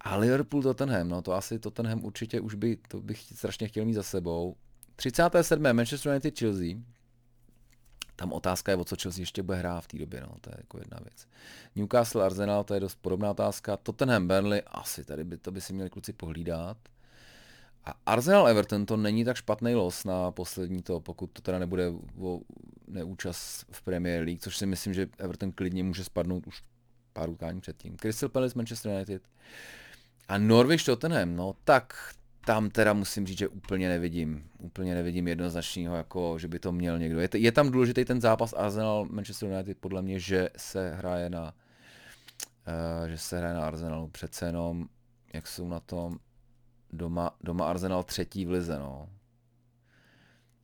A Liverpool, Tottenham, no to asi Tottenham určitě už by, to bych strašně chtěl mít za sebou. 37. Manchester United, Chelsea. Tam otázka je, o co Chelsea ještě bude hrát v té době, no, to je jako jedna věc. Newcastle, Arsenal, to je dost podobná otázka. Tottenham, Burnley, asi tady by to by si měli kluci pohlídat. A Arsenal Everton to není tak špatný los na poslední to, pokud to teda nebude o neúčast v Premier League, což si myslím, že Everton klidně může spadnout už pár utkání předtím. Crystal Palace, Manchester United a Norwich Tottenham, no tak tam teda musím říct, že úplně nevidím, úplně nevidím jednoznačného, jako že by to měl někdo. Je, je tam důležitý ten zápas Arsenal Manchester United podle mě, že se hraje na uh, že se hraje na Arsenalu přece jenom, jak jsou na tom doma, doma Arsenal třetí v lize, no.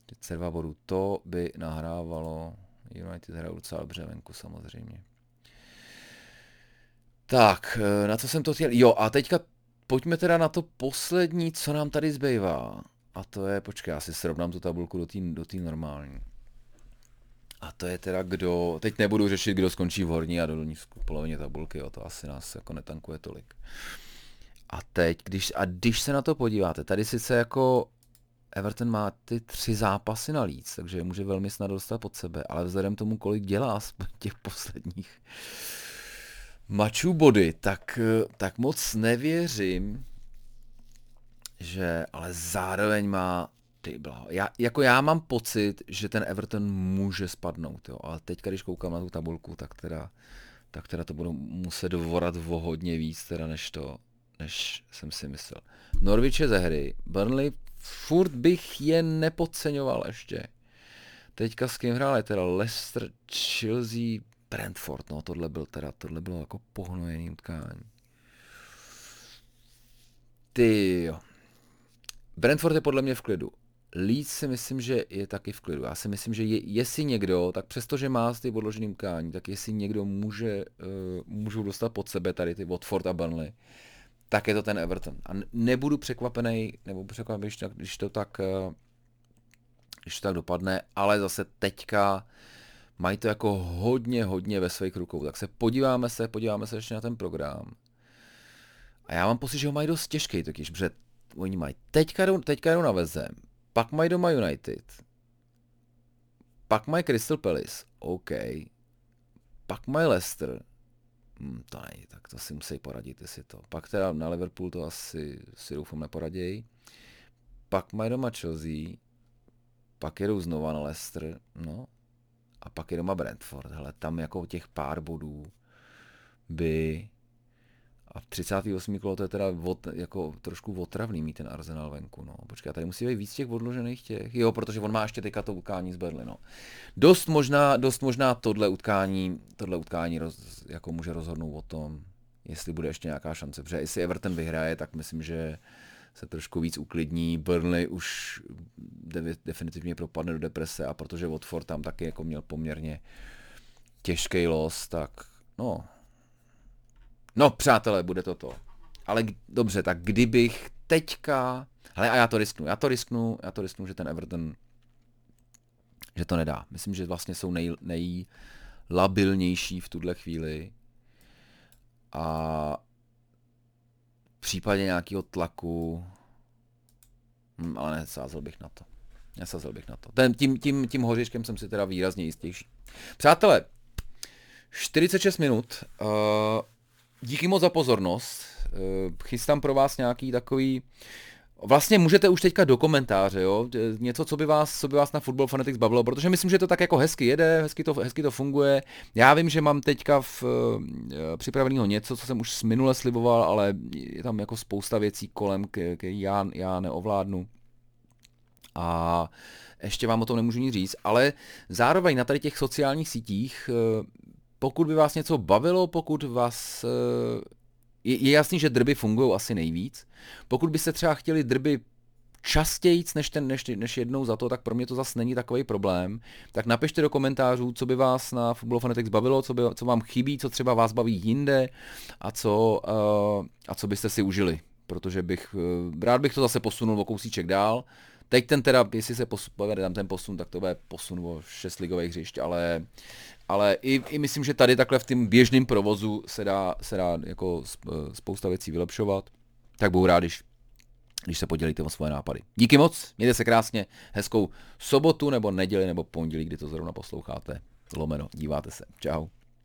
32 bodů. To by nahrávalo United hrajou docela dobře venku samozřejmě. Tak, eh, na co jsem to chtěl? Jo, a teďka pojďme teda na to poslední, co nám tady zbývá. A to je, počkej, já si srovnám tu tabulku do té do normální. A to je teda kdo, teď nebudu řešit, kdo skončí v horní a dolní polovině tabulky, jo, to asi nás jako netankuje tolik. A teď, když, a když se na to podíváte, tady sice jako Everton má ty tři zápasy na líc, takže je může velmi snad dostat pod sebe, ale vzhledem tomu, kolik dělá z těch posledních mačů body, tak, tak moc nevěřím, že, ale zároveň má ty blaho. Já, jako já mám pocit, že ten Everton může spadnout, jo, ale teď, když koukám na tu tabulku, tak teda, tak teda to budu muset vorat o hodně víc, teda než to, než jsem si myslel. Norwich je ze hry, Burnley furt bych je nepodceňoval ještě. Teďka s kým hráli, teda Leicester, Chelsea, Brentford, no tohle byl teda, tohle bylo jako pohnojený utkání. Ty jo. Brentford je podle mě v klidu. Leeds si myslím, že je taky v klidu. Já si myslím, že je, jestli někdo, tak přestože má ty odložený utkání, tak jestli někdo může, uh, můžou dostat pod sebe tady ty Watford a Burnley, tak je to ten Everton. A nebudu překvapený, nebo překvapený, když, když to tak uh, když to tak dopadne, ale zase teďka mají to jako hodně, hodně ve svých rukou. Tak se podíváme se, podíváme se ještě na ten program. A já mám pocit, že ho mají dost těžký totiž, protože oni mají teďka jdou, teďka jdou na vezem, pak mají doma United, pak mají Crystal Palace, OK, pak mají Leicester, to není, tak to si musí poradit, jestli to. Pak teda na Liverpool to asi si doufám neporadějí. Pak mají doma Chelsea, pak jedou znova na Leicester, no, a pak je doma Brentford, hele, tam jako těch pár bodů by a v 38. kolo to je teda od, jako trošku otravný mít ten Arsenal venku. No. Počkej, tady musí být víc těch odložených těch. Jo, protože on má ještě teďka to utkání z Berlinu. Dost možná, dost možná tohle utkání, tohle utkání roz, jako může rozhodnout o tom, jestli bude ještě nějaká šance. Protože jestli Everton vyhraje, tak myslím, že se trošku víc uklidní. Burnley už de- definitivně propadne do deprese a protože Watford tam taky jako měl poměrně těžký los, tak no, no přátelé, bude to to. Ale dobře, tak kdybych teďka, hele a já to risknu, já to risknu, já to risknu, že ten Everton, že to nedá. Myslím, že vlastně jsou nej, nejlabilnější v tuhle chvíli a případě nějakého tlaku, hm, ale nesázel bych na to. Nesázel bych na to. Ten, tím, tím, tím hořičkem jsem si teda výrazně jistější. Přátelé, 46 minut. Uh, díky moc za pozornost. Uh, chystám pro vás nějaký takový Vlastně můžete už teďka do komentáře, jo, něco, co by vás, co by vás na Football Fanatics bavilo, protože myslím, že to tak jako hezky jede, hezky to, hezky to funguje. Já vím, že mám teďka v, uh, připraveného něco, co jsem už minule sliboval, ale je tam jako spousta věcí kolem, které já, já neovládnu. A ještě vám o tom nemůžu nic říct, ale zároveň na tady těch sociálních sítích, pokud by vás něco bavilo, pokud vás je, je jasný, že drby fungují asi nejvíc. Pokud byste třeba chtěli drby častěji než, ten, než, než jednou za to, tak pro mě to zase není takový problém. Tak napište do komentářů, co by vás na Football Fanatics bavilo, co, by, co vám chybí, co třeba vás baví jinde a co, uh, a co byste si užili. Protože bych, uh, rád bych to zase posunul o kousíček dál. Teď ten teda, jestli se povede tam ten posun, tak to bude posun o šest ligových hřišť, ale ale i, i myslím, že tady takhle v tom běžném provozu se dá, se dá jako spousta věcí vylepšovat. Tak budu rád, když, když se podělíte o svoje nápady. Díky moc, mějte se krásně, hezkou sobotu nebo neděli nebo pondělí, kdy to zrovna posloucháte. Lomeno, díváte se. Čau.